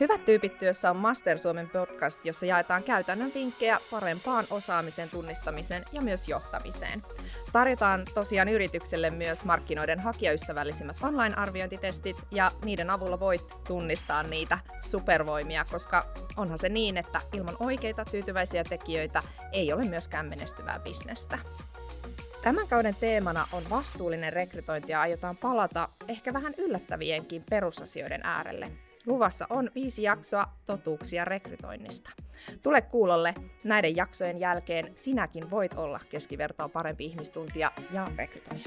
Hyvät tyypit työssä on Master Suomen podcast, jossa jaetaan käytännön vinkkejä parempaan osaamisen tunnistamiseen ja myös johtamiseen. Tarjotaan tosiaan yritykselle myös markkinoiden hakijaystävällisimmät online-arviointitestit ja niiden avulla voit tunnistaa niitä supervoimia, koska onhan se niin, että ilman oikeita tyytyväisiä tekijöitä ei ole myöskään menestyvää bisnestä. Tämän kauden teemana on vastuullinen rekrytointi ja aiotaan palata ehkä vähän yllättävienkin perusasioiden äärelle. Luvassa on viisi jaksoa totuuksia rekrytoinnista. Tule kuulolle, näiden jaksojen jälkeen sinäkin voit olla keskivertoa parempi ihmistuntija ja rekrytoija.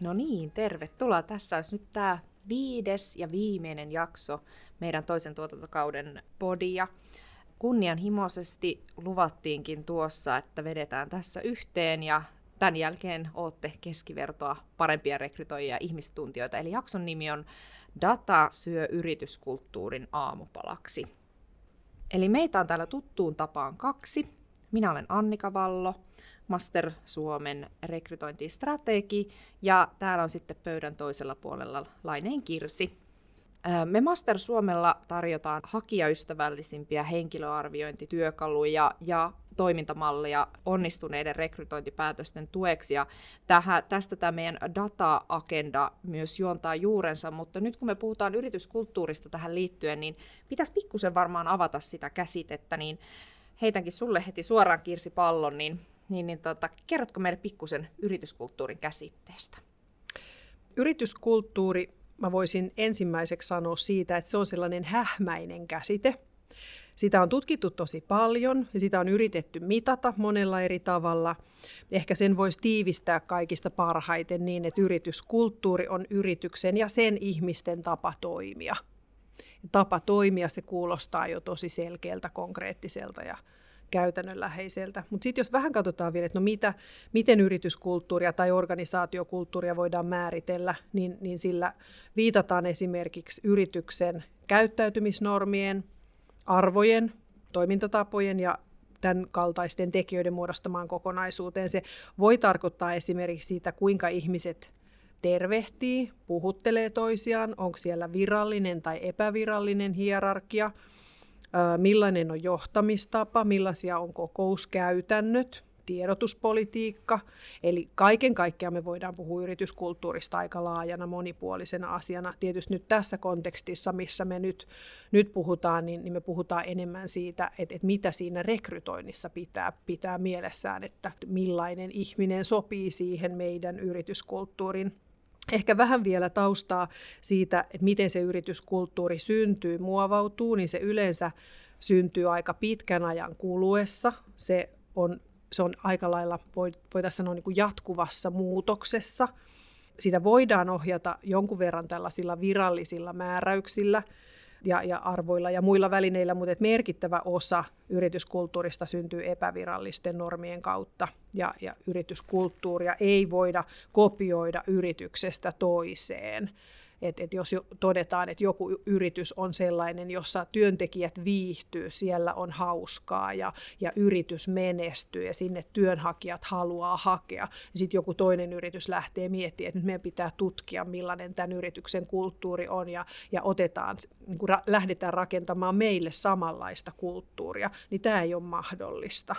No niin, tervetuloa. Tässä olisi nyt tämä viides ja viimeinen jakso meidän toisen tuotantokauden podia. Kunnianhimoisesti luvattiinkin tuossa, että vedetään tässä yhteen ja tämän jälkeen olette keskivertoa parempia rekrytoijia ihmistuntijoita. Eli jakson nimi on Data syö yrityskulttuurin aamupalaksi. Eli meitä on täällä tuttuun tapaan kaksi. Minä olen Annika Vallo, Master Suomen rekrytointistrategi, ja täällä on sitten pöydän toisella puolella Laineen Kirsi. Me Master Suomella tarjotaan hakijaystävällisimpiä henkilöarviointityökaluja ja toimintamalleja onnistuneiden rekrytointipäätösten tueksi. Ja tähän, tästä tämä meidän data-agenda myös juontaa juurensa, mutta nyt kun me puhutaan yrityskulttuurista tähän liittyen, niin pitäisi pikkusen varmaan avata sitä käsitettä, niin heitänkin sulle heti suoraan Kirsi pallon, niin, niin, niin tota, kerrotko meille pikkusen yrityskulttuurin käsitteestä? Yrityskulttuuri, mä voisin ensimmäiseksi sanoa siitä, että se on sellainen hähmäinen käsite – sitä on tutkittu tosi paljon ja sitä on yritetty mitata monella eri tavalla. Ehkä sen voisi tiivistää kaikista parhaiten niin, että yrityskulttuuri on yrityksen ja sen ihmisten tapa toimia. Tapa toimia se kuulostaa jo tosi selkeältä, konkreettiselta ja käytännönläheiseltä. Mutta sitten jos vähän katsotaan vielä, että no mitä, miten yrityskulttuuria tai organisaatiokulttuuria voidaan määritellä, niin, niin sillä viitataan esimerkiksi yrityksen käyttäytymisnormien, arvojen, toimintatapojen ja tämän kaltaisten tekijöiden muodostamaan kokonaisuuteen. Se voi tarkoittaa esimerkiksi siitä, kuinka ihmiset tervehtii, puhuttelee toisiaan, onko siellä virallinen tai epävirallinen hierarkia, millainen on johtamistapa, millaisia on kokouskäytännöt, tiedotuspolitiikka. Eli kaiken kaikkiaan me voidaan puhua yrityskulttuurista aika laajana, monipuolisena asiana. Tietysti nyt tässä kontekstissa, missä me nyt, nyt puhutaan, niin, niin me puhutaan enemmän siitä, että, että mitä siinä rekrytoinnissa pitää pitää mielessään, että millainen ihminen sopii siihen meidän yrityskulttuurin Ehkä vähän vielä taustaa siitä, että miten se yrityskulttuuri syntyy, muovautuu, niin se yleensä syntyy aika pitkän ajan kuluessa. Se on se on aika lailla, voi, voitaisiin sanoa, niin kuin jatkuvassa muutoksessa. Sitä voidaan ohjata jonkun verran tällaisilla virallisilla määräyksillä ja, ja arvoilla ja muilla välineillä, mutta että merkittävä osa yrityskulttuurista syntyy epävirallisten normien kautta. Ja, ja yrityskulttuuria ei voida kopioida yrityksestä toiseen että et jos todetaan, että joku yritys on sellainen, jossa työntekijät viihtyy, siellä on hauskaa ja, ja yritys menestyy ja sinne työnhakijat haluaa hakea, niin sitten joku toinen yritys lähtee miettimään, että nyt meidän pitää tutkia, millainen tämän yrityksen kulttuuri on ja, ja otetaan, niin kun lähdetään rakentamaan meille samanlaista kulttuuria, niin tämä ei ole mahdollista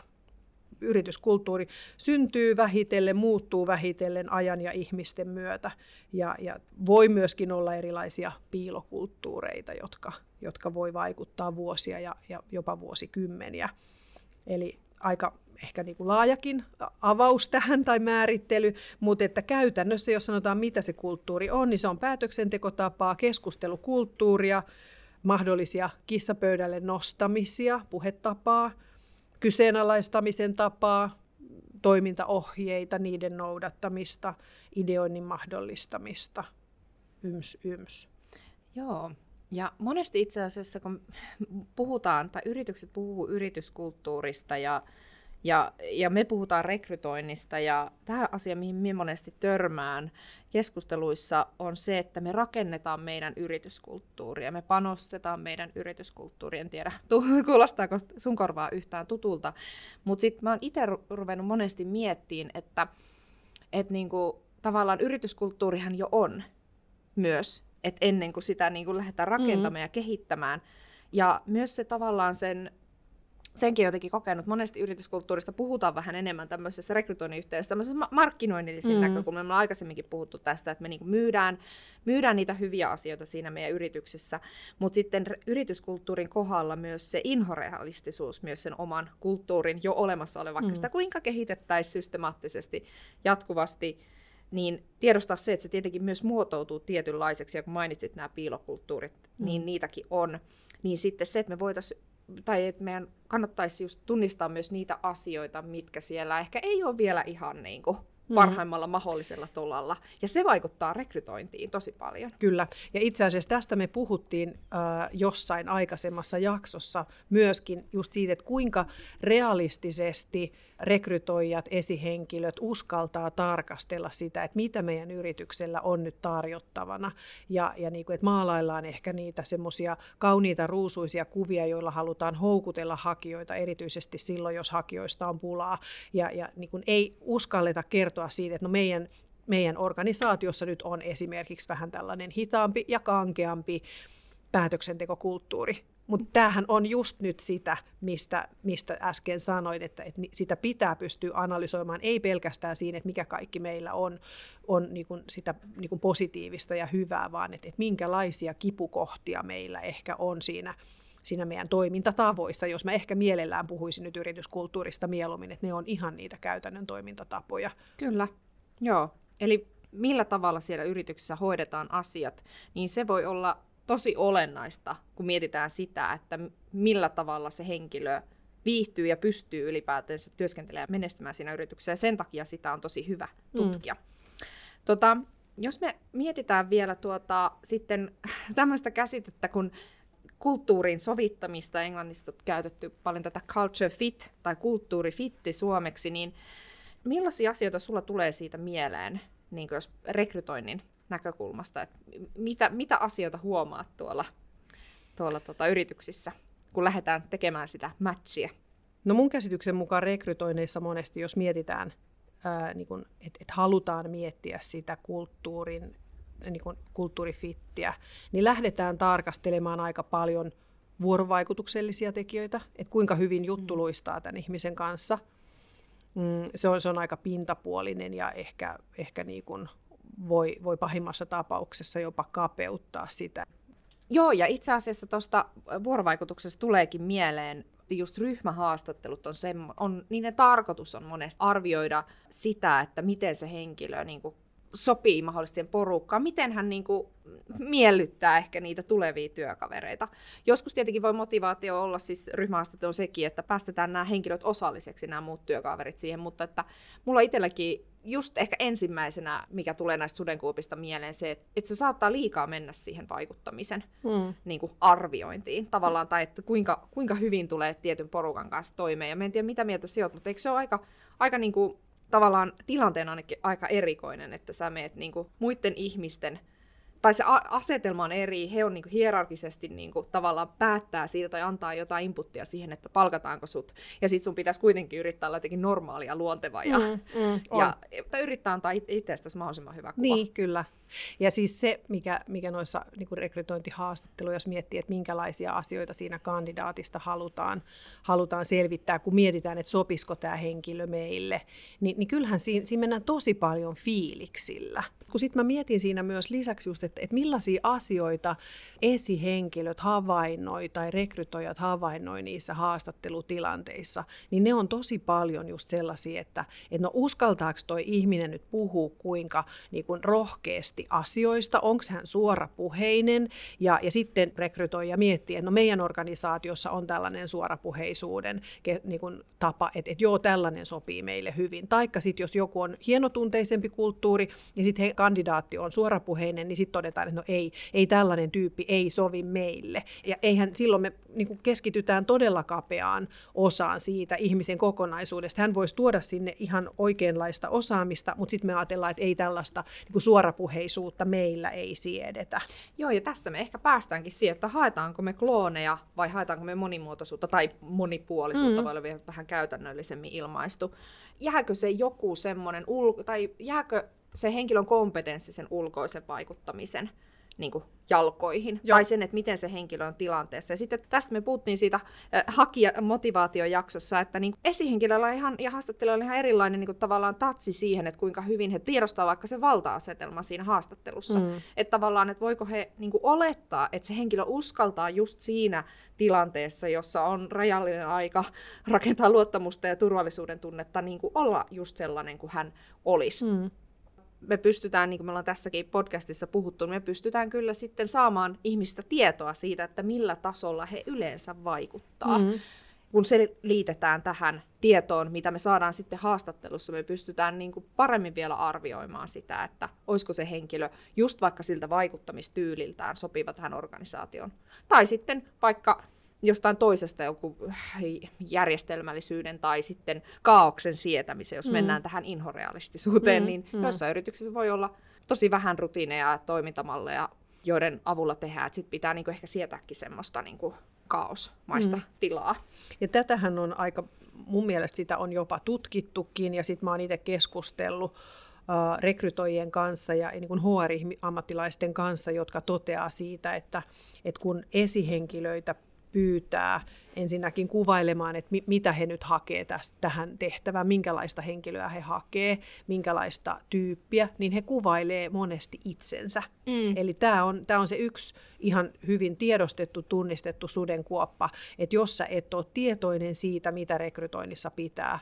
yrityskulttuuri syntyy vähitellen, muuttuu vähitellen ajan ja ihmisten myötä. Ja, ja voi myöskin olla erilaisia piilokulttuureita, jotka, jotka voi vaikuttaa vuosia ja, ja jopa vuosikymmeniä. Eli aika ehkä niin kuin laajakin avaus tähän tai määrittely, mutta että käytännössä, jos sanotaan mitä se kulttuuri on, niin se on päätöksentekotapaa, keskustelukulttuuria, mahdollisia kissapöydälle nostamisia, puhetapaa, kyseenalaistamisen tapaa, toimintaohjeita, niiden noudattamista, ideoinnin mahdollistamista, yms, yms. Joo, ja monesti itse asiassa, kun puhutaan, tai yritykset puhuu yrityskulttuurista ja, Ja, ja me puhutaan rekrytoinnista ja tämä asia, mihin minä monesti törmään keskusteluissa, on se, että me rakennetaan meidän yrityskulttuuria, me panostetaan meidän yrityskulttuuriin. En tiedä, kuulostaako sun korvaa yhtään tutulta, mutta sitten mä oon itse ruvennut monesti miettiin, että et niinku, tavallaan yrityskulttuurihan jo on myös, että ennen kuin sitä niinku lähdetään rakentamaan mm. ja kehittämään. Ja myös se tavallaan sen senkin jotenkin kokenut, monesti yrityskulttuurista puhutaan vähän enemmän tämmöisessä rekrytoinnin yhteydessä, tämmöisessä ma- markkinoinnillisen mm. näkökulmassa. Me ollaan aikaisemminkin puhuttu tästä, että me niinku myydään, myydään niitä hyviä asioita siinä meidän yrityksessä, mutta sitten yrityskulttuurin kohdalla myös se inhorealistisuus, myös sen oman kulttuurin jo olemassa olevan, vaikka mm. sitä kuinka kehitettäisiin systemaattisesti, jatkuvasti, niin tiedostaa se, että se tietenkin myös muotoutuu tietynlaiseksi, ja kun mainitsit nämä piilokulttuurit, mm. niin niitäkin on. Niin sitten se, että me voitaisiin tai että meidän kannattaisi just tunnistaa myös niitä asioita, mitkä siellä ehkä ei ole vielä ihan niin kuin mm. parhaimmalla mm. mahdollisella tolalla. Ja se vaikuttaa rekrytointiin tosi paljon. Kyllä. Ja itse asiassa tästä me puhuttiin äh, jossain aikaisemmassa jaksossa myöskin just siitä, että kuinka realistisesti rekrytoijat, esihenkilöt uskaltaa tarkastella sitä, että mitä meidän yrityksellä on nyt tarjottavana. Ja, ja niin kuin, että maalaillaan ehkä niitä semmoisia kauniita ruusuisia kuvia, joilla halutaan houkutella hakijoita, erityisesti silloin, jos hakijoista on pulaa. Ja, ja niin kuin ei uskalleta kertoa siitä, että no meidän meidän organisaatiossa nyt on esimerkiksi vähän tällainen hitaampi ja kankeampi päätöksentekokulttuuri. Mutta tämähän on just nyt sitä, mistä, mistä äsken sanoit, että, että sitä pitää pystyä analysoimaan, ei pelkästään siinä, että mikä kaikki meillä on, on niin kuin sitä niin kuin positiivista ja hyvää, vaan että, että minkälaisia kipukohtia meillä ehkä on siinä, siinä meidän toimintatavoissa, jos mä ehkä mielellään puhuisin nyt yrityskulttuurista mieluummin, että ne on ihan niitä käytännön toimintatapoja. Kyllä, joo. Eli millä tavalla siellä yrityksessä hoidetaan asiat, niin se voi olla tosi olennaista, kun mietitään sitä, että millä tavalla se henkilö viihtyy ja pystyy ylipäätänsä työskentelemään ja menestymään siinä yrityksessä. Ja sen takia sitä on tosi hyvä mm. tutkia. Mm. Tota, jos me mietitään vielä tuota, sitten tämmöistä käsitettä kuin kulttuurin sovittamista, englannista on käytetty paljon tätä culture fit tai kulttuurifitti suomeksi, niin millaisia asioita sulla tulee siitä mieleen, niin jos rekrytoinnin näkökulmasta, että mitä, mitä asioita huomaat tuolla, tuolla tota, yrityksissä, kun lähdetään tekemään sitä matchia? No mun käsityksen mukaan rekrytoinneissa monesti, jos mietitään, niin että et halutaan miettiä sitä kulttuurin, niin kun, kulttuurifittiä, niin lähdetään tarkastelemaan aika paljon vuorovaikutuksellisia tekijöitä, että kuinka hyvin juttu mm. luistaa tämän ihmisen kanssa. Mm, se, on, se on aika pintapuolinen ja ehkä, ehkä niin kuin voi, voi pahimmassa tapauksessa jopa kapeuttaa sitä. Joo, ja itse asiassa tuosta vuorovaikutuksesta tuleekin mieleen, että just ryhmähaastattelut on, se, on niiden tarkoitus on monesti arvioida sitä, että miten se henkilö niin kuin, sopii mahdollisesti porukkaan, miten hän niin kuin, miellyttää ehkä niitä tulevia työkavereita. Joskus tietenkin voi motivaatio olla siis ryhmähaastattelu sekin, että päästetään nämä henkilöt osalliseksi, nämä muut työkaverit siihen, mutta että mulla itselläkin just ehkä ensimmäisenä, mikä tulee näistä sudenkuupista mieleen, se, että, että se saattaa liikaa mennä siihen vaikuttamisen mm. niin kuin arviointiin tavallaan, tai että kuinka, kuinka hyvin tulee tietyn porukan kanssa toimeen. Ja mä en tiedä, mitä mieltä sä oot, mutta eikö se ole aika, aika niin kuin, tavallaan tilanteen ainakin aika erikoinen, että sä meet niin kuin, muiden ihmisten tai se asetelma on eri, he on niin kuin hierarkisesti niin kuin tavallaan päättää siitä tai antaa jotain inputtia siihen, että palkataanko sut. Ja sit sun pitäisi kuitenkin yrittää olla jotenkin normaalia, luontevaa ja, mm, mm, ja yrittää antaa itsestäsi mahdollisimman hyvä kuva. Niin, kyllä. Ja siis se, mikä, mikä noissa niin rekrytointihaastatteluissa, jos miettii, että minkälaisia asioita siinä kandidaatista halutaan, halutaan selvittää, kun mietitään, että sopisiko tämä henkilö meille, niin, niin kyllähän siinä, siinä mennään tosi paljon fiiliksillä. Kun sitten mä mietin siinä myös lisäksi just, että, että millaisia asioita esihenkilöt havainnoi tai rekrytoijat havainnoi niissä haastattelutilanteissa, niin ne on tosi paljon just sellaisia, että, että no uskaltaako toi ihminen nyt puhua kuinka niin kuin rohkeasti asioista, onko hän suorapuheinen ja, ja sitten rekrytoija miettii, että no meidän organisaatiossa on tällainen suorapuheisuuden niin kuin tapa, että, että joo tällainen sopii meille hyvin. Taikka sitten jos joku on hienotunteisempi kulttuuri, niin sitten kandidaatti on suorapuheinen, niin sitten todetaan, että no ei, ei tällainen tyyppi ei sovi meille. Ja eihän silloin me niin kuin keskitytään todella kapeaan osaan siitä ihmisen kokonaisuudesta. Hän voisi tuoda sinne ihan oikeanlaista osaamista, mutta sitten me ajatellaan, että ei tällaista niin kuin suorapuheisuutta meillä ei siedetä. Joo, ja tässä me ehkä päästäänkin siihen, että haetaanko me klooneja vai haetaanko me monimuotoisuutta tai monipuolisuutta, mm. voi olla vielä vähän käytännöllisemmin ilmaistu. Jääkö se joku semmoinen, ulko- tai jääkö se henkilön kompetenssi sen ulkoisen vaikuttamisen niin kuin jalkoihin, Joo. tai sen, että miten se henkilö on tilanteessa. Ja sitten tästä me puhuttiin siitä äh, hakija-motivaatiojaksossa, että niin esihenkilöllä ihan, ja haastattelijoilla on ihan erilainen niin kuin, tavallaan tatsi siihen, että kuinka hyvin he tiedostavat vaikka se valta-asetelma siinä haastattelussa. Mm. Että tavallaan, että voiko he niin kuin, olettaa, että se henkilö uskaltaa just siinä tilanteessa, jossa on rajallinen aika rakentaa luottamusta ja turvallisuuden tunnetta, niin kuin olla just sellainen kuin hän olisi. Mm me pystytään, niin kuin me ollaan tässäkin podcastissa puhuttu, me pystytään kyllä sitten saamaan ihmistä tietoa siitä, että millä tasolla he yleensä vaikuttaa. Mm. Kun se liitetään tähän tietoon, mitä me saadaan sitten haastattelussa, me pystytään niin kuin paremmin vielä arvioimaan sitä, että olisiko se henkilö just vaikka siltä vaikuttamistyyliltään sopiva tähän organisaatioon. Tai sitten vaikka jostain toisesta joku äh, järjestelmällisyyden tai sitten kaauksen sietämisen, jos mm. mennään tähän inhorealistisuuteen, mm. niin mm. jossain yrityksessä voi olla tosi vähän rutiineja ja toimintamalleja, joiden avulla tehdään, että sit pitää niinku ehkä sietääkin semmoista niinku kaosmaista mm. tilaa. Ja tätähän on aika, mun mielestä sitä on jopa tutkittukin, ja sitten mä oon itse keskustellut uh, rekrytoijien kanssa ja niin kuin HR-ammattilaisten kanssa, jotka toteaa siitä, että, että kun esihenkilöitä pyytää ensinnäkin kuvailemaan, että mitä he nyt hakee tästä, tähän tehtävään, minkälaista henkilöä he hakee, minkälaista tyyppiä, niin he kuvailee monesti itsensä. Mm. Eli tämä on, tämä on se yksi ihan hyvin tiedostettu, tunnistettu sudenkuoppa, että jos sä et ole tietoinen siitä, mitä rekrytoinnissa pitää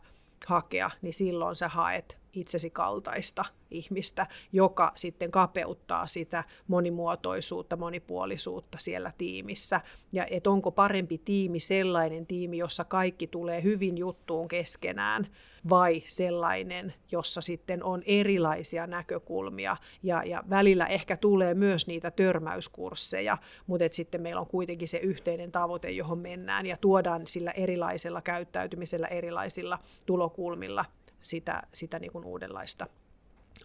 hakea, niin silloin sä haet itsesi kaltaista ihmistä, joka sitten kapeuttaa sitä monimuotoisuutta, monipuolisuutta siellä tiimissä. Ja et onko parempi tiimi sellainen tiimi, jossa kaikki tulee hyvin juttuun keskenään, vai sellainen, jossa sitten on erilaisia näkökulmia ja, ja välillä ehkä tulee myös niitä törmäyskursseja, mutta et sitten meillä on kuitenkin se yhteinen tavoite, johon mennään ja tuodaan sillä erilaisella käyttäytymisellä, erilaisilla tulokulmilla sitä, sitä niin kuin uudenlaista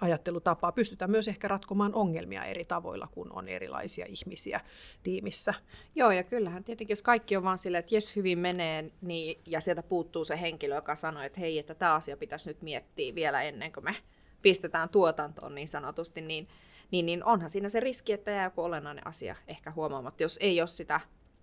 ajattelutapaa. Pystytään myös ehkä ratkomaan ongelmia eri tavoilla, kun on erilaisia ihmisiä tiimissä. Joo, ja kyllähän tietenkin, jos kaikki on vaan silleen, että jes, hyvin menee, niin, ja sieltä puuttuu se henkilö, joka sanoo, että hei, että tämä asia pitäisi nyt miettiä vielä ennen kuin me pistetään tuotantoon niin sanotusti, niin, niin, niin onhan siinä se riski, että jää joku olennainen asia ehkä huomaamatta, jos ei ole sitä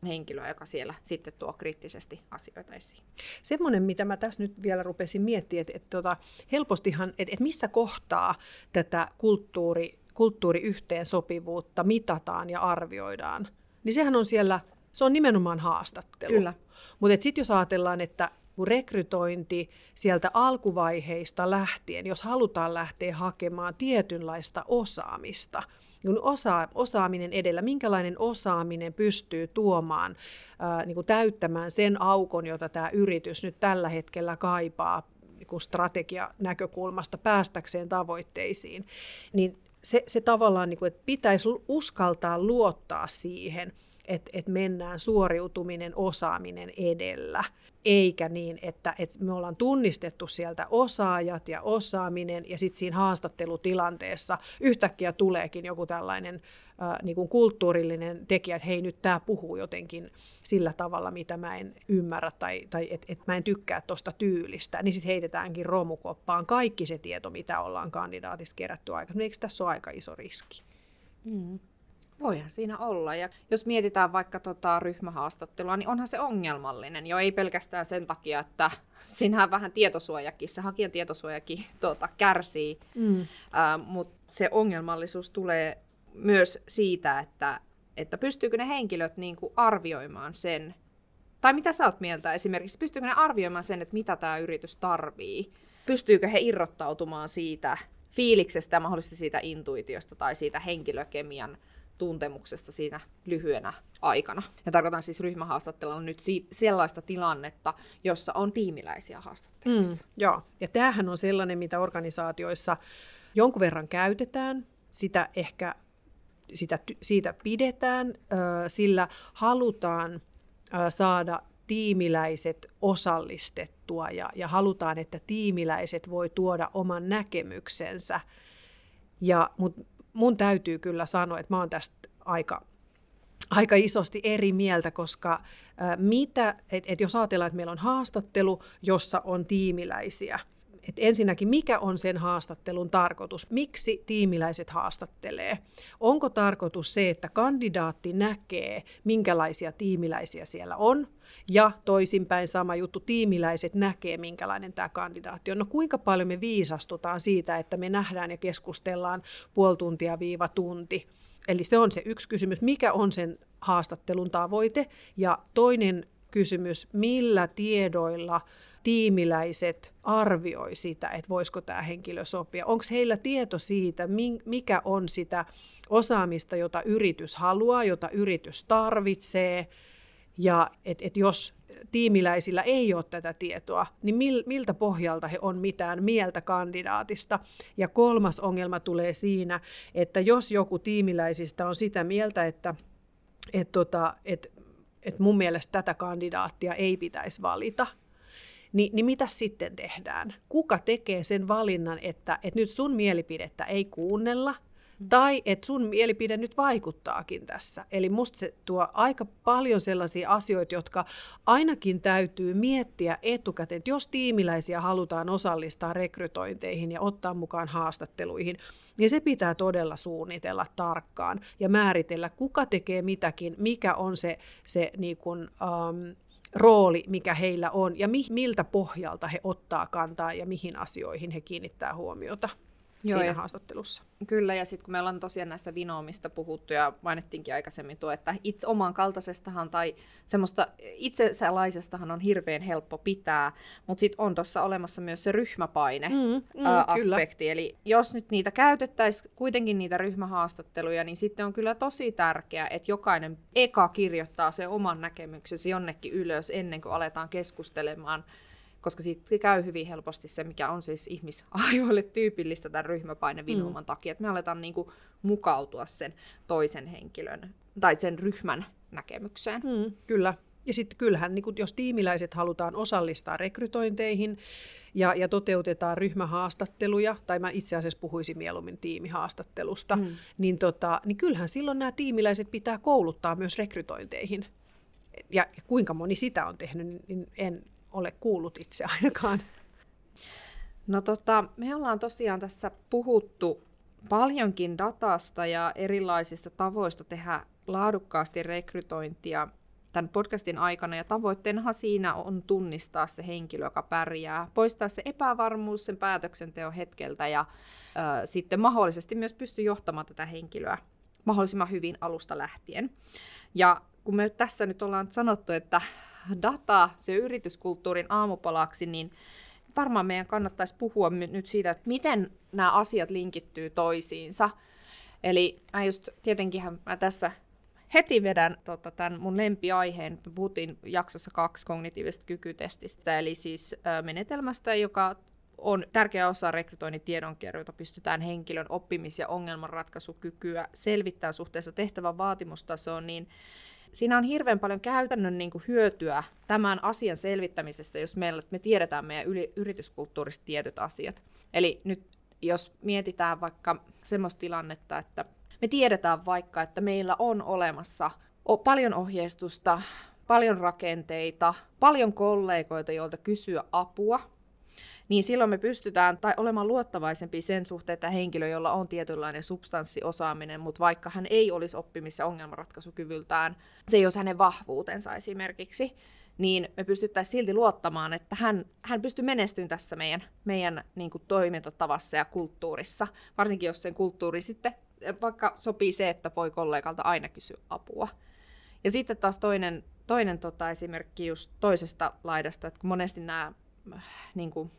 henkilöä, joka siellä sitten tuo kriittisesti asioita esiin. Semmoinen, mitä mä tässä nyt vielä rupesin miettimään, että, että tota, helpostihan, että, että missä kohtaa tätä kulttuuri, kulttuuriyhteensopivuutta mitataan ja arvioidaan, niin sehän on siellä, se on nimenomaan haastattelu. Kyllä. Mutta sitten jos ajatellaan, että rekrytointi sieltä alkuvaiheista lähtien, jos halutaan lähteä hakemaan tietynlaista osaamista – niin osa, osaaminen edellä, minkälainen osaaminen pystyy tuomaan, ää, niin kuin täyttämään sen aukon, jota tämä yritys nyt tällä hetkellä kaipaa niin strategianäkökulmasta päästäkseen tavoitteisiin, niin se, se tavallaan, niin kuin, että pitäisi uskaltaa luottaa siihen, että, että mennään suoriutuminen, osaaminen edellä eikä niin, että, että me ollaan tunnistettu sieltä osaajat ja osaaminen, ja sitten siinä haastattelutilanteessa yhtäkkiä tuleekin joku tällainen äh, niin kuin kulttuurillinen tekijä, että hei nyt tämä puhuu jotenkin sillä tavalla, mitä mä en ymmärrä, tai, tai että et mä en tykkää tuosta tyylistä, niin sitten heitetäänkin romukoppaan kaikki se tieto, mitä ollaan kandidaatista kerätty aikaisemmin. Eikö tässä ole aika iso riski? Mm. Voihan siinä olla. Ja jos mietitään vaikka tota ryhmähaastattelua, niin onhan se ongelmallinen jo ei pelkästään sen takia, että siinähän vähän tietosuojakin, se hakijan tietosuojakin tuota, kärsii, mm. äh, mutta se ongelmallisuus tulee myös siitä, että, että pystyykö ne henkilöt niin kuin arvioimaan sen, tai mitä sä oot mieltä esimerkiksi, pystyykö ne arvioimaan sen, että mitä tämä yritys tarvii, pystyykö he irrottautumaan siitä fiiliksestä ja mahdollisesti siitä intuitiosta tai siitä henkilökemian tuntemuksesta siinä lyhyenä aikana. Ja tarkoitan siis ryhmähaastattelua nyt si- sellaista tilannetta, jossa on tiimiläisiä haastattelussa. Mm, joo, ja tämähän on sellainen, mitä organisaatioissa jonkun verran käytetään, sitä ehkä sitä, siitä pidetään, sillä halutaan saada tiimiläiset osallistettua ja, ja halutaan, että tiimiläiset voi tuoda oman näkemyksensä. Ja, mut mun täytyy kyllä sanoa, että mä oon tästä aika, aika isosti eri mieltä, koska ää, mitä, et, et jos ajatellaan, että meillä on haastattelu, jossa on tiimiläisiä – et ensinnäkin, mikä on sen haastattelun tarkoitus? Miksi tiimiläiset haastattelee? Onko tarkoitus se, että kandidaatti näkee, minkälaisia tiimiläisiä siellä on? Ja toisinpäin sama juttu, tiimiläiset näkee, minkälainen tämä kandidaatti on. No kuinka paljon me viisastutaan siitä, että me nähdään ja keskustellaan puoli tuntia viiva tunti. Eli se on se yksi kysymys, mikä on sen haastattelun tavoite. Ja toinen kysymys, millä tiedoilla tiimiläiset arvioi sitä, että voisiko tämä henkilö sopia. Onko heillä tieto siitä, mikä on sitä osaamista, jota yritys haluaa, jota yritys tarvitsee, ja että et jos tiimiläisillä ei ole tätä tietoa, niin mil, miltä pohjalta he on mitään mieltä kandidaatista. Ja kolmas ongelma tulee siinä, että jos joku tiimiläisistä on sitä mieltä, että et tota, et, et mun mielestä tätä kandidaattia ei pitäisi valita, niin, niin mitä sitten tehdään? Kuka tekee sen valinnan, että, että nyt sun mielipidettä ei kuunnella. Tai että sun mielipide nyt vaikuttaakin tässä. Eli musta se tuo aika paljon sellaisia asioita, jotka ainakin täytyy miettiä etukäteen, että jos tiimiläisiä halutaan osallistaa rekrytointeihin ja ottaa mukaan haastatteluihin, niin se pitää todella suunnitella tarkkaan ja määritellä, kuka tekee mitäkin, mikä on se, se niin kuin, um, rooli, mikä heillä on ja mi- miltä pohjalta he ottaa kantaa ja mihin asioihin he kiinnittää huomiota Joo, siinä haastattelussa. Kyllä, ja sitten kun meillä on tosiaan näistä vinoomista puhuttu, ja mainittiinkin aikaisemmin tuo, että itse oman kaltaisestahan tai semmoista itsesalaisestahan on hirveän helppo pitää, mutta sitten on tuossa olemassa myös se ryhmäpaine mm, mm, ää, aspekti, eli jos nyt niitä käytettäisiin kuitenkin niitä ryhmähaastatteluja, niin sitten on kyllä tosi tärkeää, että jokainen eka kirjoittaa se oman näkemyksensä jonnekin ylös ennen kuin aletaan keskustelemaan koska siitä käy hyvin helposti se, mikä on siis ihmisaivoille tyypillistä tämän ryhmäpainevinouman mm. takia, että me aletaan niin kuin mukautua sen toisen henkilön tai sen ryhmän näkemykseen. Mm, kyllä. Ja sitten kyllähän, niin kun, jos tiimiläiset halutaan osallistaa rekrytointeihin ja, ja toteutetaan ryhmähaastatteluja, tai mä itse asiassa puhuisin mieluummin tiimihaastattelusta, mm. niin, tota, niin kyllähän silloin nämä tiimiläiset pitää kouluttaa myös rekrytointeihin. Ja, ja kuinka moni sitä on tehnyt, niin en, ole kuullut itse ainakaan. No tota, me ollaan tosiaan tässä puhuttu paljonkin datasta ja erilaisista tavoista tehdä laadukkaasti rekrytointia tämän podcastin aikana, ja tavoitteenahan siinä on tunnistaa se henkilö, joka pärjää, poistaa se epävarmuus sen päätöksenteon hetkeltä, ja ö, sitten mahdollisesti myös pystyy johtamaan tätä henkilöä mahdollisimman hyvin alusta lähtien. Ja kun me tässä nyt ollaan sanottu, että data se yrityskulttuurin aamupalaksi, niin varmaan meidän kannattaisi puhua nyt siitä, että miten nämä asiat linkittyy toisiinsa. Eli mä just tietenkin mä tässä heti vedän tota, tämän mun lempiaiheen. Me puhuttiin jaksossa kaksi kognitiivisesta kykytestistä, eli siis ö, menetelmästä, joka on tärkeä osa rekrytoinnin tiedonkerro, jota pystytään henkilön oppimis- ja ongelmanratkaisukykyä selvittämään suhteessa tehtävän vaatimustasoon, niin siinä on hirveän paljon käytännön niin kuin, hyötyä tämän asian selvittämisessä, jos meillä, me tiedetään meidän yli, yrityskulttuurista tietyt asiat. Eli nyt jos mietitään vaikka semmoista tilannetta, että me tiedetään vaikka, että meillä on olemassa paljon ohjeistusta, paljon rakenteita, paljon kollegoita, joilta kysyä apua, niin silloin me pystytään tai olemaan luottavaisempi sen suhteen, että henkilö, jolla on tietynlainen substanssiosaaminen, mutta vaikka hän ei olisi oppimis- ja ongelmanratkaisukyvyltään, se ei olisi hänen vahvuutensa esimerkiksi, niin me pystyttäisiin silti luottamaan, että hän, hän pystyy menestymään tässä meidän, meidän niin kuin toimintatavassa ja kulttuurissa, varsinkin jos sen kulttuuri sitten vaikka sopii se, että voi kollegalta aina kysyä apua. Ja sitten taas toinen, toinen tota, esimerkki just toisesta laidasta, että monesti nämä äh, niin kuin,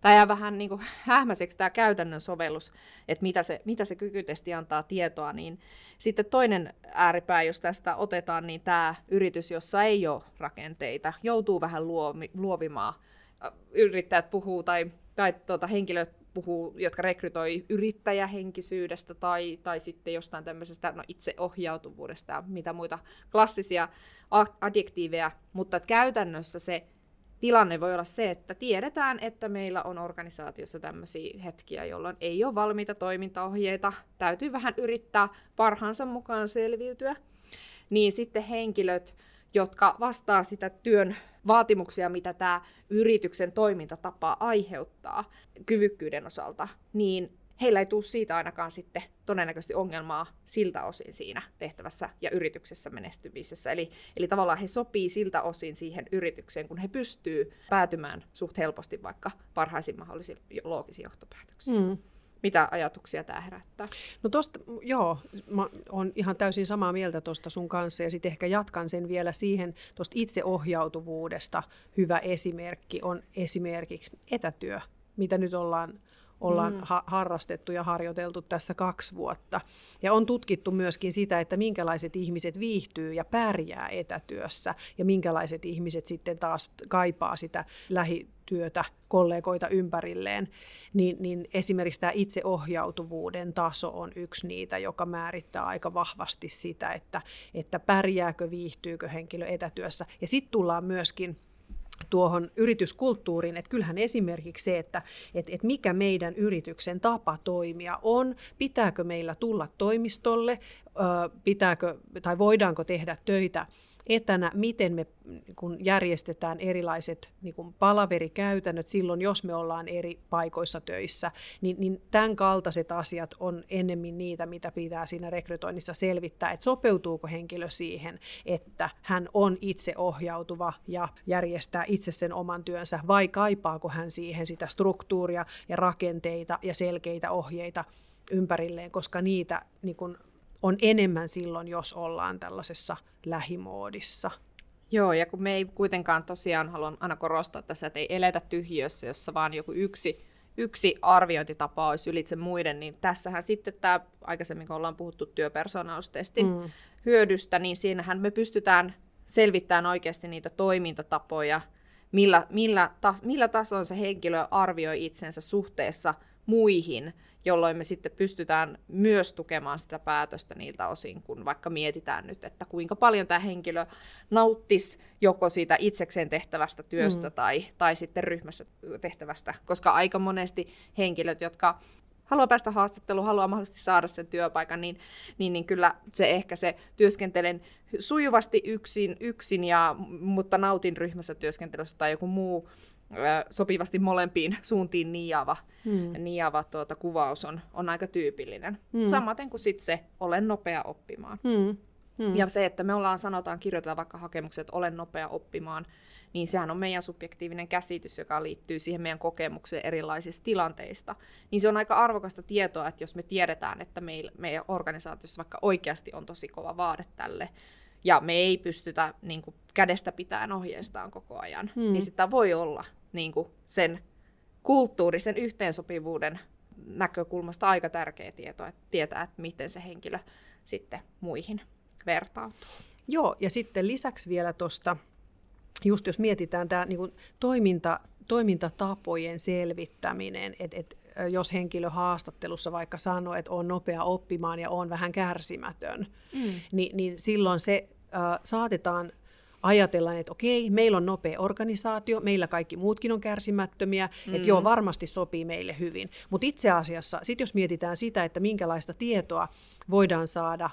tämä jää vähän niin kuin hähmäiseksi tämä käytännön sovellus, että mitä se, mitä se kykytesti antaa tietoa, niin sitten toinen ääripää, jos tästä otetaan, niin tämä yritys, jossa ei ole rakenteita, joutuu vähän luovi, luovimaan. Yrittäjät puhuu tai, tai tuota, henkilöt puhuu, jotka rekrytoi yrittäjähenkisyydestä tai, tai sitten jostain tämmöisestä no, itseohjautuvuudesta ja mitä muita klassisia adjektiiveja, mutta käytännössä se tilanne voi olla se, että tiedetään, että meillä on organisaatiossa tämmöisiä hetkiä, jolloin ei ole valmiita toimintaohjeita, täytyy vähän yrittää parhaansa mukaan selviytyä, niin sitten henkilöt, jotka vastaa sitä työn vaatimuksia, mitä tämä yrityksen toimintatapa aiheuttaa kyvykkyyden osalta, niin heillä ei tule siitä ainakaan sitten todennäköisesti ongelmaa siltä osin siinä tehtävässä ja yrityksessä menestymisessä. Eli, eli tavallaan he sopii siltä osin siihen yritykseen, kun he pystyy päätymään suht helposti vaikka parhaisiin mahdollisiin loogisiin johtopäätöksiin. Mm. Mitä ajatuksia tämä herättää? No tosta, joo, mä olen ihan täysin samaa mieltä tuosta sun kanssa ja sitten ehkä jatkan sen vielä siihen tuosta itseohjautuvuudesta. Hyvä esimerkki on esimerkiksi etätyö, mitä nyt ollaan ollaan mm. ha- harrastettu ja harjoiteltu tässä kaksi vuotta. Ja on tutkittu myöskin sitä, että minkälaiset ihmiset viihtyy ja pärjää etätyössä ja minkälaiset ihmiset sitten taas kaipaa sitä lähityötä, kollegoita ympärilleen, niin, niin esimerkiksi tämä itseohjautuvuuden taso on yksi niitä, joka määrittää aika vahvasti sitä, että, että pärjääkö, viihtyykö henkilö etätyössä. Ja sitten tullaan myöskin tuohon yrityskulttuuriin, että kyllähän esimerkiksi se, että että että mikä meidän yrityksen tapa toimia on, pitääkö meillä tulla toimistolle, pitääkö tai voidaanko tehdä töitä etänä, miten me kun järjestetään erilaiset niin kuin palaverikäytännöt silloin, jos me ollaan eri paikoissa töissä, niin, niin tämän kaltaiset asiat on ennemmin niitä, mitä pitää siinä rekrytoinnissa selvittää, että sopeutuuko henkilö siihen, että hän on itse ohjautuva ja järjestää itse sen oman työnsä, vai kaipaako hän siihen sitä struktuuria ja rakenteita ja selkeitä ohjeita ympärilleen, koska niitä niin kuin, on enemmän silloin, jos ollaan tällaisessa lähimoodissa. Joo, ja kun me ei kuitenkaan tosiaan, haluan aina korostaa tässä, että ei eletä tyhjössä, jossa vaan joku yksi, yksi arviointitapa olisi ylitse muiden, niin tässähän sitten tämä, aikaisemmin kun ollaan puhuttu työpersoonallistestin mm. hyödystä, niin siinähän me pystytään selvittämään oikeasti niitä toimintatapoja, millä, millä, tas, millä tason se henkilö arvioi itsensä suhteessa muihin, jolloin me sitten pystytään myös tukemaan sitä päätöstä niiltä osin, kun vaikka mietitään nyt, että kuinka paljon tämä henkilö nauttisi joko siitä itsekseen tehtävästä työstä mm. tai, tai sitten ryhmässä tehtävästä, koska aika monesti henkilöt, jotka haluaa päästä haastatteluun, haluaa mahdollisesti saada sen työpaikan, niin, niin, niin kyllä se ehkä se työskentelen sujuvasti yksin, yksin ja, mutta nautin ryhmässä työskentelystä tai joku muu sopivasti molempiin suuntiin niiava, hmm. niiava tuota, kuvaus on, on aika tyypillinen. Hmm. Samaten kuin sit se olen nopea oppimaan. Hmm. Hmm. Ja se, että me ollaan, sanotaan, kirjoitella vaikka hakemukset, että olen nopea oppimaan, niin sehän on meidän subjektiivinen käsitys, joka liittyy siihen meidän kokemukseen erilaisista tilanteista. Niin se on aika arvokasta tietoa, että jos me tiedetään, että meillä, meidän organisaatiossa vaikka oikeasti on tosi kova vaade tälle, ja me ei pystytä niin kuin, kädestä pitäen ohjeistaan koko ajan, hmm. niin sitä voi olla niin kuin, sen kulttuurisen yhteensopivuuden näkökulmasta aika tärkeä tieto, että tietää, että miten se henkilö sitten muihin vertautuu. Joo, ja sitten lisäksi vielä tuosta, just jos mietitään tämä niin toiminta, toimintatapojen selvittäminen, että et, jos henkilö haastattelussa vaikka sanoo, että on nopea oppimaan ja on vähän kärsimätön, mm. niin, niin silloin se äh, saatetaan ajatella, että okei, meillä on nopea organisaatio, meillä kaikki muutkin on kärsimättömiä, mm. että joo, varmasti sopii meille hyvin. Mutta itse asiassa, sit jos mietitään sitä, että minkälaista tietoa voidaan saada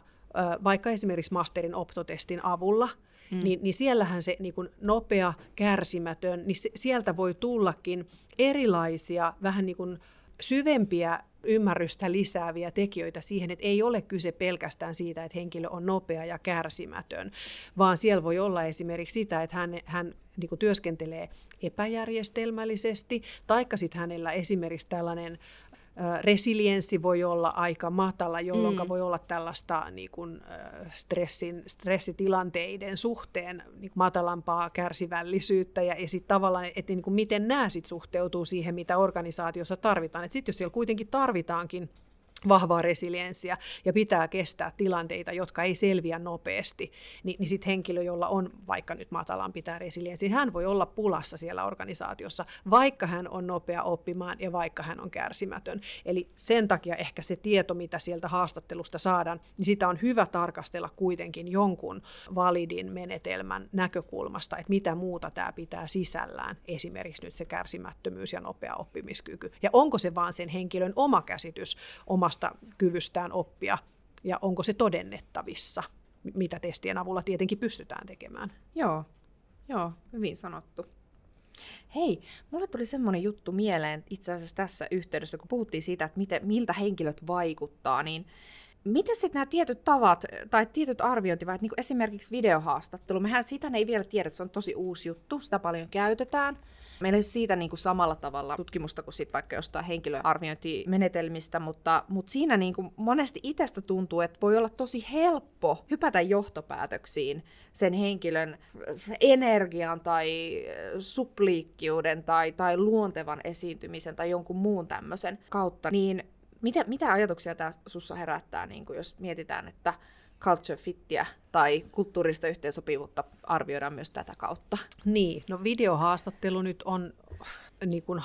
vaikka esimerkiksi masterin optotestin avulla, Mm. Niin, niin siellähän se niin kuin nopea, kärsimätön, niin se, sieltä voi tullakin erilaisia vähän niin kuin syvempiä ymmärrystä lisääviä tekijöitä siihen, että ei ole kyse pelkästään siitä, että henkilö on nopea ja kärsimätön, vaan siellä voi olla esimerkiksi sitä, että hän, hän niin kuin työskentelee epäjärjestelmällisesti, taikka sitten hänellä esimerkiksi tällainen resilienssi voi olla aika matala, jolloin mm. voi olla tällaista niin kuin, stressin, stressitilanteiden suhteen niin kuin matalampaa kärsivällisyyttä ja, ja sitten tavallaan, että niin kuin miten nämä sit suhteutuu siihen, mitä organisaatiossa tarvitaan. Sitten jos siellä kuitenkin tarvitaankin vahvaa resilienssiä ja pitää kestää tilanteita, jotka ei selviä nopeasti, niin, niin sitten henkilö, jolla on vaikka nyt matalampi tämä resilienssi, hän voi olla pulassa siellä organisaatiossa, vaikka hän on nopea oppimaan ja vaikka hän on kärsimätön. Eli sen takia ehkä se tieto, mitä sieltä haastattelusta saadaan, niin sitä on hyvä tarkastella kuitenkin jonkun validin menetelmän näkökulmasta, että mitä muuta tämä pitää sisällään, esimerkiksi nyt se kärsimättömyys ja nopea oppimiskyky. Ja onko se vaan sen henkilön oma käsitys omasta omasta kyvystään oppia ja onko se todennettavissa, mitä testien avulla tietenkin pystytään tekemään. Joo, joo hyvin sanottu. Hei, mulle tuli semmoinen juttu mieleen itse asiassa tässä yhteydessä, kun puhuttiin siitä, että miten, miltä henkilöt vaikuttaa, niin miten sitten nämä tietyt tavat tai tietyt arviointivat, niin esimerkiksi videohaastattelu, mehän sitä ei vielä tiedä, että se on tosi uusi juttu, sitä paljon käytetään, Meillä ei ole siitä niin kuin samalla tavalla tutkimusta kuin sit vaikka jostain henkilöarviointimenetelmistä, mutta, mutta siinä niin kuin monesti itsestä tuntuu, että voi olla tosi helppo hypätä johtopäätöksiin sen henkilön energian tai supliikkiuden tai, tai luontevan esiintymisen tai jonkun muun tämmöisen kautta. Niin mitä, mitä ajatuksia tämä sussa herättää, niin kuin jos mietitään, että culture fittiä tai kulttuurista yhteensopivuutta arvioidaan myös tätä kautta. Niin, no videohaastattelu nyt on niin kuin,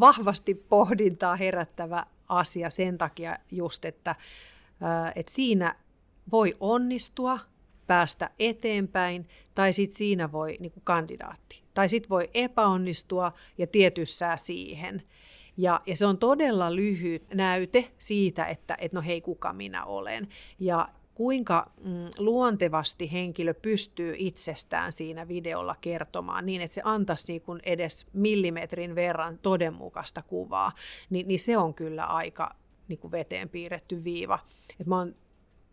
vahvasti pohdintaa herättävä asia sen takia just, että, että siinä voi onnistua, päästä eteenpäin, tai sitten siinä voi niin kuin kandidaatti. Tai sitten voi epäonnistua ja tietyssää siihen. Ja, ja se on todella lyhyt näyte siitä, että et no hei, kuka minä olen. Ja, kuinka mm, luontevasti henkilö pystyy itsestään siinä videolla kertomaan niin, että se antaisi niin kuin edes millimetrin verran todenmukaista kuvaa, niin, niin se on kyllä aika niin kuin veteen piirretty viiva. Et mä oon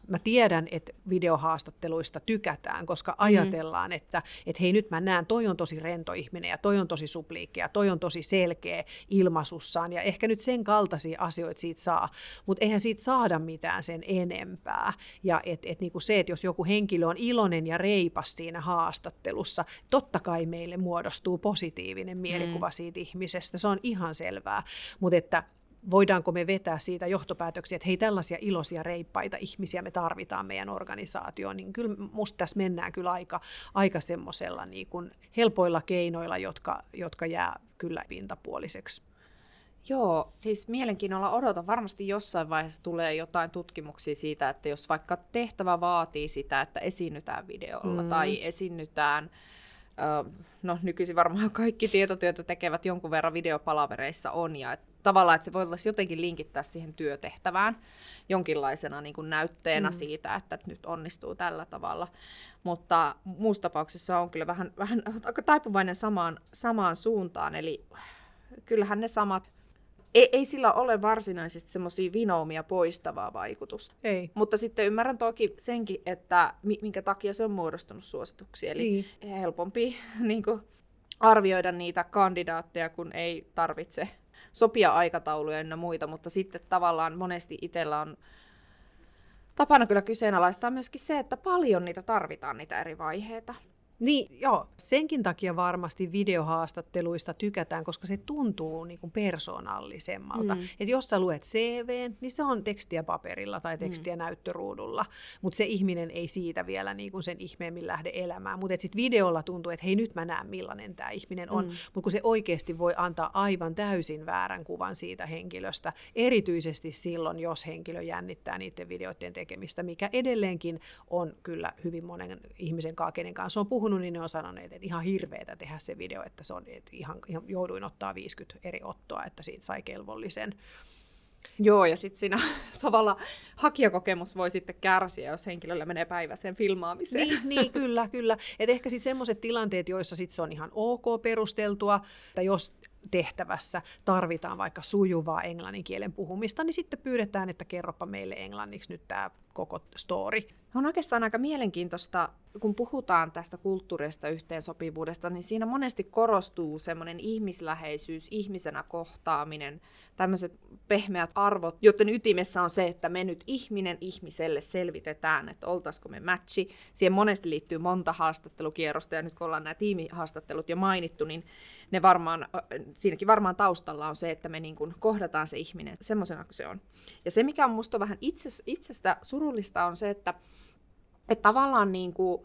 mä tiedän, että videohaastatteluista tykätään, koska mm. ajatellaan, että, että hei nyt mä näen, toi on tosi rento ihminen ja toi on tosi supliikki ja toi on tosi selkeä ilmaisussaan ja ehkä nyt sen kaltaisia asioita siitä saa, mutta eihän siitä saada mitään sen enempää. Ja et, et niinku se, että jos joku henkilö on iloinen ja reipas siinä haastattelussa, totta kai meille muodostuu positiivinen mielikuva mm. siitä ihmisestä, se on ihan selvää, mutta että voidaanko me vetää siitä johtopäätöksiä, että hei tällaisia iloisia reippaita ihmisiä me tarvitaan meidän organisaatioon, niin kyllä musta tässä mennään kyllä aika, aika semmoisella niin kuin helpoilla keinoilla, jotka, jotka jää kyllä pintapuoliseksi. Joo, siis mielenkiinnolla odotan. Varmasti jossain vaiheessa tulee jotain tutkimuksia siitä, että jos vaikka tehtävä vaatii sitä, että esiinnytään videolla mm. tai esiinnytään no nykyisin varmaan kaikki tietotyötä tekevät jonkun verran videopalavereissa on, ja että tavallaan, että se voitaisiin jotenkin linkittää siihen työtehtävään jonkinlaisena niin kuin näytteenä mm. siitä, että nyt onnistuu tällä tavalla. Mutta muussa tapauksessa on kyllä vähän, vähän aika taipuvainen samaan, samaan suuntaan, eli kyllähän ne samat ei, ei sillä ole varsinaisesti semmoisia vinoumia poistavaa vaikutusta. Ei. Mutta sitten ymmärrän toki senkin, että minkä takia se on muodostunut suosituksi. Eli niin. helpompi niin kuin, arvioida niitä kandidaatteja, kun ei tarvitse sopia aikatauluja ynnä muita, mutta sitten tavallaan monesti itsellä on tapana kyllä kyseenalaistaa myöskin se, että paljon niitä tarvitaan, niitä eri vaiheita. Niin, joo. Senkin takia varmasti videohaastatteluista tykätään, koska se tuntuu niin kuin persoonallisemmalta. Mm. Et jos sä luet CV, niin se on tekstiä paperilla tai tekstiä mm. näyttöruudulla, mutta se ihminen ei siitä vielä niin kuin sen ihmeemmin lähde elämään. Mutta sitten videolla tuntuu, että hei nyt mä näen millainen tämä ihminen on, mm. mutta kun se oikeasti voi antaa aivan täysin väärän kuvan siitä henkilöstä, erityisesti silloin, jos henkilö jännittää niiden videoiden tekemistä, mikä edelleenkin on kyllä hyvin monen ihmisen kanssa, kenen kanssa on puhunut puhunut, niin ne on sanoneet, että ihan hirveetä tehdä se video, että se on, että ihan, ihan jouduin ottaa 50 eri ottoa, että siitä sai kelvollisen. Joo, ja sitten siinä tavalla hakijakokemus voi sitten kärsiä, jos henkilöllä menee päivä sen filmaamiseen. Niin, niin kyllä, kyllä. Et ehkä sitten semmoiset tilanteet, joissa sit se on ihan ok perusteltua, että jos tehtävässä tarvitaan vaikka sujuvaa englannin kielen puhumista, niin sitten pyydetään, että kerropa meille englanniksi nyt tämä koko story. On oikeastaan aika mielenkiintoista, kun puhutaan tästä kulttuurista yhteensopivuudesta, niin siinä monesti korostuu semmoinen ihmisläheisyys, ihmisenä kohtaaminen, tämmöiset pehmeät arvot, joten ytimessä on se, että me nyt ihminen ihmiselle selvitetään, että oltaisiko me matchi. Siihen monesti liittyy monta haastattelukierrosta, ja nyt kun ollaan nämä tiimihaastattelut jo mainittu, niin ne varmaan, siinäkin varmaan taustalla on se, että me niin kuin kohdataan se ihminen semmoisena kuin se on. Ja se, mikä on musta vähän itse, itsestä surullista, on se, että että tavallaan niin kuin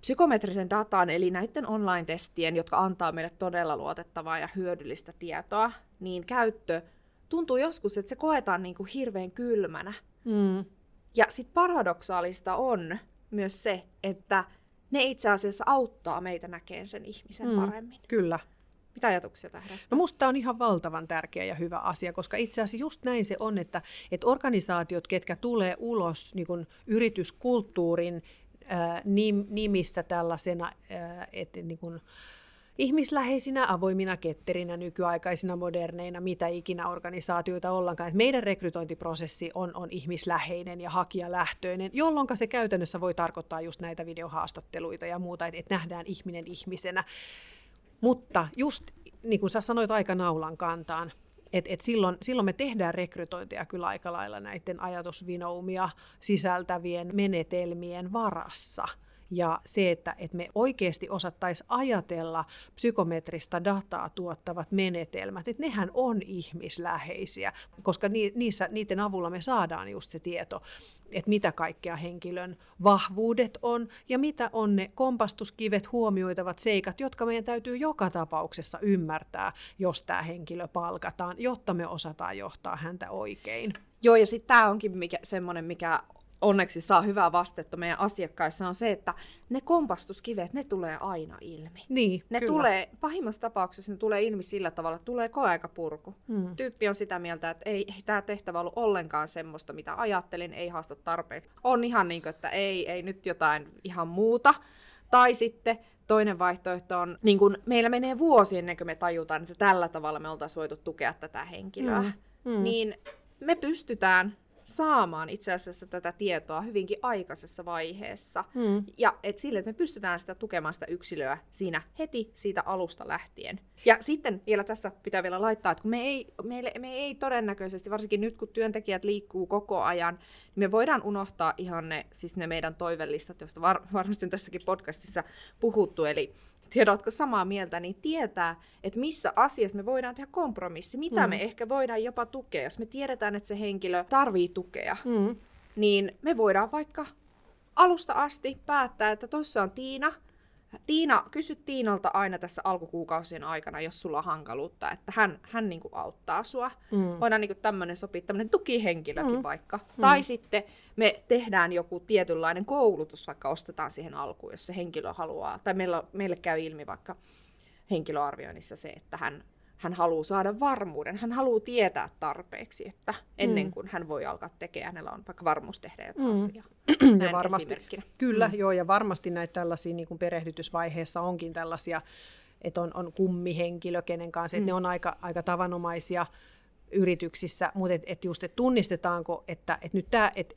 psykometrisen datan, eli näiden online-testien, jotka antaa meille todella luotettavaa ja hyödyllistä tietoa, niin käyttö tuntuu joskus, että se koetaan niin kuin hirveän kylmänä. Mm. Ja sitten paradoksaalista on myös se, että ne itse asiassa auttaa meitä näkemään sen ihmisen mm. paremmin. Kyllä. Mitä ajatuksia tähän? No musta on ihan valtavan tärkeä ja hyvä asia, koska itse asiassa just näin se on, että, että organisaatiot, ketkä tulee ulos niin yrityskulttuurin ää, nimissä tällaisena, ää, että niin kun, ihmisläheisinä, avoimina, ketterinä, nykyaikaisina, moderneina, mitä ikinä organisaatioita ollaankaan. Että meidän rekrytointiprosessi on, on ihmisläheinen ja hakijalähtöinen, jolloin se käytännössä voi tarkoittaa just näitä videohaastatteluita ja muuta, että nähdään ihminen ihmisenä. Mutta just niin kuin sä sanoit aika naulan kantaan, että et silloin, silloin me tehdään rekrytointia kyllä aika lailla näiden ajatusvinoumia sisältävien menetelmien varassa – ja se, että, että me oikeasti osattaisiin ajatella psykometrista dataa tuottavat menetelmät, että nehän on ihmisläheisiä, koska niissä, niiden avulla me saadaan just se tieto, että mitä kaikkea henkilön vahvuudet on ja mitä on ne kompastuskivet huomioitavat seikat, jotka meidän täytyy joka tapauksessa ymmärtää, jos tämä henkilö palkataan, jotta me osataan johtaa häntä oikein. Joo, ja sitten tämä onkin mikä, semmoinen, mikä onneksi saa hyvää vastetta meidän asiakkaissa on se, että ne kompastuskivet, ne tulee aina ilmi. Niin, ne kyllä. tulee, pahimmassa tapauksessa ne tulee ilmi sillä tavalla, että tulee koeaikapurku. Hmm. Tyyppi on sitä mieltä, että ei, ei tämä tehtävä ollut ollenkaan semmoista, mitä ajattelin, ei haasta tarpeeksi. On ihan niin kuin, että ei, ei nyt jotain ihan muuta. Tai sitten toinen vaihtoehto on, niin kun meillä menee vuosi ennen kuin me tajutaan, että tällä tavalla me oltaisiin voitu tukea tätä henkilöä. Hmm. Hmm. Niin me pystytään saamaan itse asiassa tätä tietoa hyvinkin aikaisessa vaiheessa. Hmm. Ja et sille, että me pystytään sitä tukemaan sitä yksilöä siinä heti siitä alusta lähtien. Ja sitten vielä tässä pitää vielä laittaa, että kun me ei, meille, me ei todennäköisesti, varsinkin nyt kun työntekijät liikkuu koko ajan, niin me voidaan unohtaa ihan ne, siis ne meidän toivellistat, joista var, varmasti on tässäkin podcastissa puhuttu, eli tiedätkö samaa mieltä, niin tietää, että missä asiassa me voidaan tehdä kompromissi, mitä mm. me ehkä voidaan jopa tukea. Jos me tiedetään, että se henkilö tarvii tukea, mm. niin me voidaan vaikka alusta asti päättää, että tuossa on Tiina, Tiina, kysy Tiinalta aina tässä alkukuukausien aikana, jos sulla on hankaluutta, että hän, hän niin kuin auttaa sua. Mm. Voidaan niin tämmöinen sopia, tämmöinen tukihenkilökin mm. vaikka. Mm. Tai sitten me tehdään joku tietynlainen koulutus, vaikka ostetaan siihen alkuun, jos se henkilö haluaa. Tai meillä, meille käy ilmi vaikka henkilöarvioinnissa se, että hän hän haluaa saada varmuuden, hän haluaa tietää tarpeeksi, että ennen mm. kuin hän voi alkaa tekemään, hänellä on vaikka varmuus tehdä jotain mm. asiaa. ja varmasti, Kyllä, mm. joo, ja varmasti näitä tällaisia niin kuin perehdytysvaiheessa onkin tällaisia, että on, on kummihenkilö, kenen kanssa, mm. että ne on aika, aika tavanomaisia yrityksissä, mutta et, et just, että tunnistetaanko, että et nyt tämä, että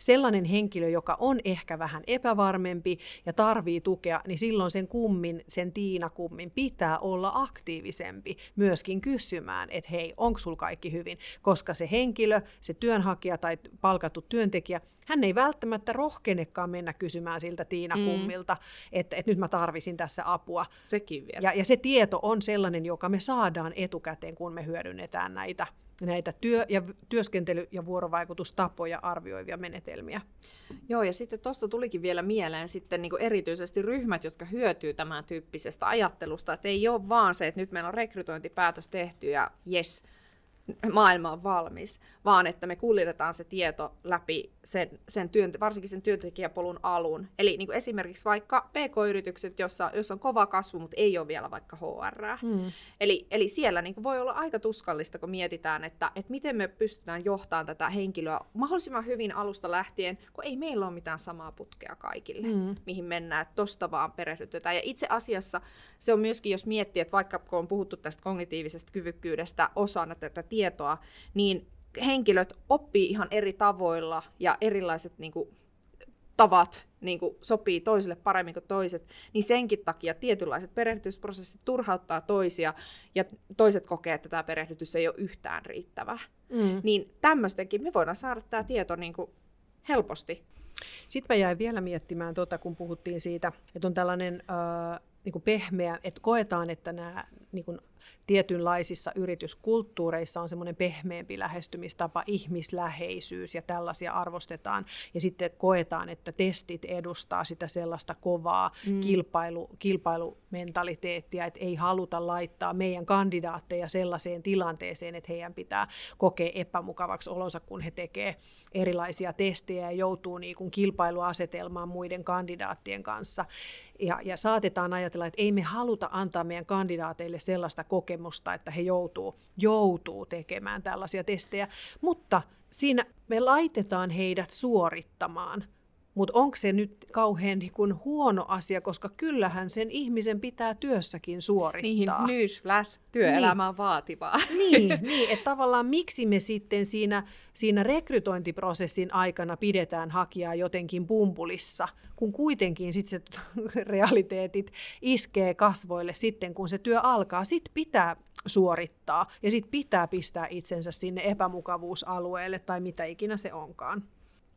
sellainen henkilö, joka on ehkä vähän epävarmempi ja tarvii tukea, niin silloin sen kummin, sen Tiina-kummin pitää olla aktiivisempi myöskin kysymään, että hei, onko sulla kaikki hyvin? Koska se henkilö, se työnhakija tai palkattu työntekijä, hän ei välttämättä rohkenekaan mennä kysymään siltä Tiina-kummilta, mm. että, että nyt mä tarvisin tässä apua. Sekin vielä. Ja, ja se tieto on sellainen, joka me saadaan etukäteen, kun me hyödynnetään näitä näitä työ- ja työskentely- ja vuorovaikutustapoja arvioivia menetelmiä. Joo, ja sitten tuosta tulikin vielä mieleen sitten niin kuin erityisesti ryhmät, jotka hyötyy tämän tyyppisestä ajattelusta, että ei ole vaan se, että nyt meillä on rekrytointipäätös tehty ja jes, maailma on valmis, vaan että me kuljetetaan se tieto läpi sen, sen työn, varsinkin sen työntekijäpolun alun. Eli niin kuin esimerkiksi vaikka PK-yritykset, jossa, jossa on kova kasvu, mutta ei ole vielä vaikka HR. Hmm. Eli, eli siellä niin kuin voi olla aika tuskallista, kun mietitään, että, että miten me pystytään johtamaan tätä henkilöä mahdollisimman hyvin alusta lähtien, kun ei meillä ole mitään samaa putkea kaikille, hmm. mihin mennään, että tosta vaan perehdytetään. Ja itse asiassa se on myöskin, jos miettii, että vaikka kun on puhuttu tästä kognitiivisesta kyvykkyydestä osana tätä tietoa, niin henkilöt oppii ihan eri tavoilla ja erilaiset niin kuin, tavat niin kuin, sopii toisille paremmin kuin toiset, niin senkin takia tietynlaiset perehdytysprosessit turhauttaa toisia ja toiset kokee, että tämä perehdytys ei ole yhtään riittävää. Mm. Niin tämmöistenkin me voidaan saada tämä tieto niin kuin, helposti. Sitten mä jäin vielä miettimään, tuota, kun puhuttiin siitä, että on tällainen äh, niin kuin pehmeä, että koetaan, että nämä niin kuin tietynlaisissa yrityskulttuureissa on semmoinen pehmeämpi lähestymistapa, ihmisläheisyys ja tällaisia arvostetaan. Ja sitten koetaan, että testit edustaa sitä sellaista kovaa mm. kilpailu, kilpailumentaliteettia, että ei haluta laittaa meidän kandidaatteja sellaiseen tilanteeseen, että heidän pitää kokea epämukavaksi olonsa, kun he tekee erilaisia testejä ja joutuu niin kuin kilpailuasetelmaan muiden kandidaattien kanssa. Ja, ja saatetaan ajatella, että ei me haluta antaa meidän kandidaateille sellaista kokemusta, että he joutuu, joutuu tekemään tällaisia testejä, mutta siinä me laitetaan heidät suorittamaan – mutta onko se nyt kauhean niin kun huono asia, koska kyllähän sen ihmisen pitää työssäkin suorittaa. Niin, newsflash, työelämä on niin. vaativaa. Niin, niin että tavallaan miksi me sitten siinä, siinä rekrytointiprosessin aikana pidetään hakijaa jotenkin pumpulissa, kun kuitenkin sitten se realiteetit iskee kasvoille sitten, kun se työ alkaa. Sitten pitää suorittaa ja sitten pitää pistää itsensä sinne epämukavuusalueelle tai mitä ikinä se onkaan.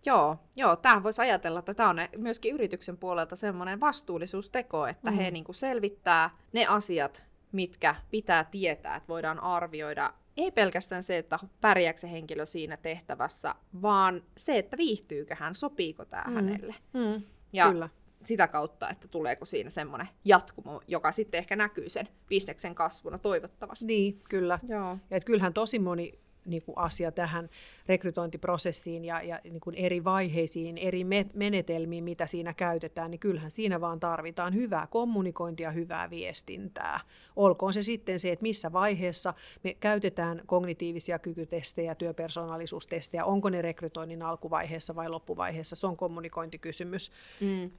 Joo, joo tähän voisi ajatella, että tämä on myöskin yrityksen puolelta semmoinen vastuullisuusteko, että mm. he niin kuin selvittää ne asiat, mitkä pitää tietää, että voidaan arvioida. Ei pelkästään se, että pärjääkö se henkilö siinä tehtävässä, vaan se, että viihtyykö hän, sopiiko tämä mm. hänelle. Mm. Ja Kyllä. sitä kautta, että tuleeko siinä semmoinen jatkumo, joka sitten ehkä näkyy sen bisneksen kasvuna toivottavasti. Niin, kyllä. Joo. Ja että kyllähän tosi moni niin kuin asia tähän rekrytointiprosessiin ja, ja niin kuin eri vaiheisiin, eri menetelmiin, mitä siinä käytetään, niin kyllähän siinä vaan tarvitaan hyvää kommunikointia, hyvää viestintää. Olkoon se sitten se, että missä vaiheessa me käytetään kognitiivisia kykytestejä, työpersonaalisuustestejä, onko ne rekrytoinnin alkuvaiheessa vai loppuvaiheessa, se on kommunikointikysymys. Mm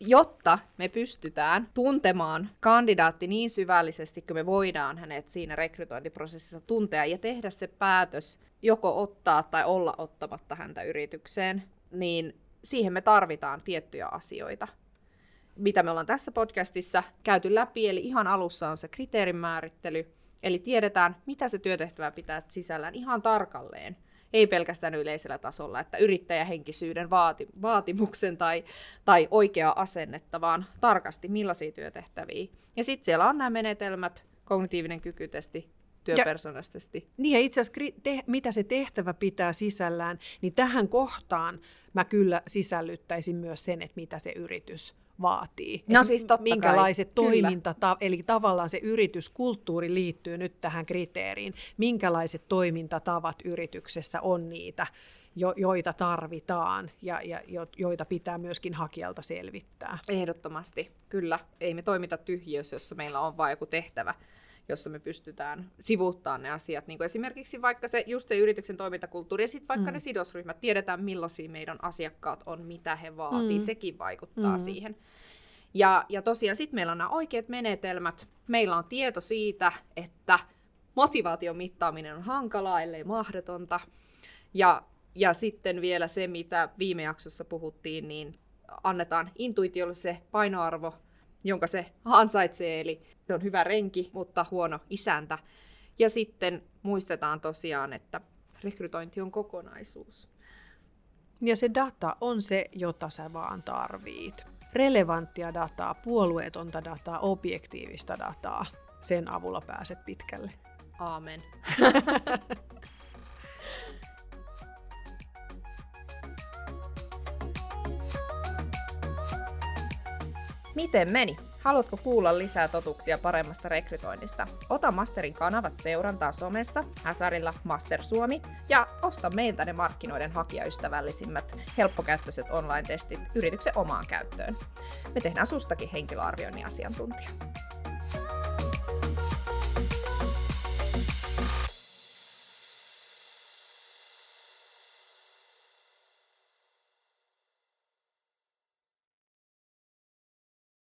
jotta me pystytään tuntemaan kandidaatti niin syvällisesti, kun me voidaan hänet siinä rekrytointiprosessissa tuntea ja tehdä se päätös joko ottaa tai olla ottamatta häntä yritykseen, niin siihen me tarvitaan tiettyjä asioita. Mitä me ollaan tässä podcastissa käyty läpi, eli ihan alussa on se kriteerin määrittely, eli tiedetään, mitä se työtehtävä pitää sisällään ihan tarkalleen – ei pelkästään yleisellä tasolla, että yrittäjähenkisyyden vaati, vaatimuksen tai, tai oikeaa asennetta, vaan tarkasti millaisia työtehtäviä. Ja sitten siellä on nämä menetelmät, kognitiivinen kykytesti, työpersonastesti. Niin ja itse asiassa te, mitä se tehtävä pitää sisällään, niin tähän kohtaan mä kyllä sisällyttäisin myös sen, että mitä se yritys vaatii. No siis totta Minkälaiset kai. toimintata, eli tavallaan se yrityskulttuuri liittyy nyt tähän kriteeriin. Minkälaiset toimintatavat yrityksessä on niitä, jo, joita tarvitaan ja, ja jo, joita pitää myöskin hakijalta selvittää. Ehdottomasti, kyllä. Ei me toimita tyhjiössä, jossa meillä on vain joku tehtävä jossa me pystytään sivuuttamaan ne asiat. Niin kuin esimerkiksi vaikka se, just se yrityksen toimintakulttuuri ja sitten vaikka mm. ne sidosryhmät, tiedetään millaisia meidän asiakkaat on, mitä he vaatii, mm. sekin vaikuttaa mm. siihen. Ja, ja tosiaan sitten meillä on nämä oikeat menetelmät, meillä on tieto siitä, että motivaation mittaaminen on hankalaa, ellei mahdotonta. Ja, ja sitten vielä se, mitä viime jaksossa puhuttiin, niin annetaan intuitiolle se painoarvo, jonka se ansaitsee, eli se on hyvä renki, mutta huono isäntä. Ja sitten muistetaan tosiaan, että rekrytointi on kokonaisuus. Ja se data on se, jota sä vaan tarvit. Relevanttia dataa, puolueetonta dataa, objektiivista dataa. Sen avulla pääset pitkälle. Aamen. Miten meni? Haluatko kuulla lisää totuksia paremmasta rekrytoinnista? Ota Masterin kanavat seurantaa somessa, Häsärillä Master Suomi ja osta meiltä ne markkinoiden hakijaystävällisimmät, helppokäyttöiset online-testit yrityksen omaan käyttöön. Me tehdään sustakin henkilöarvioinnin asiantuntija.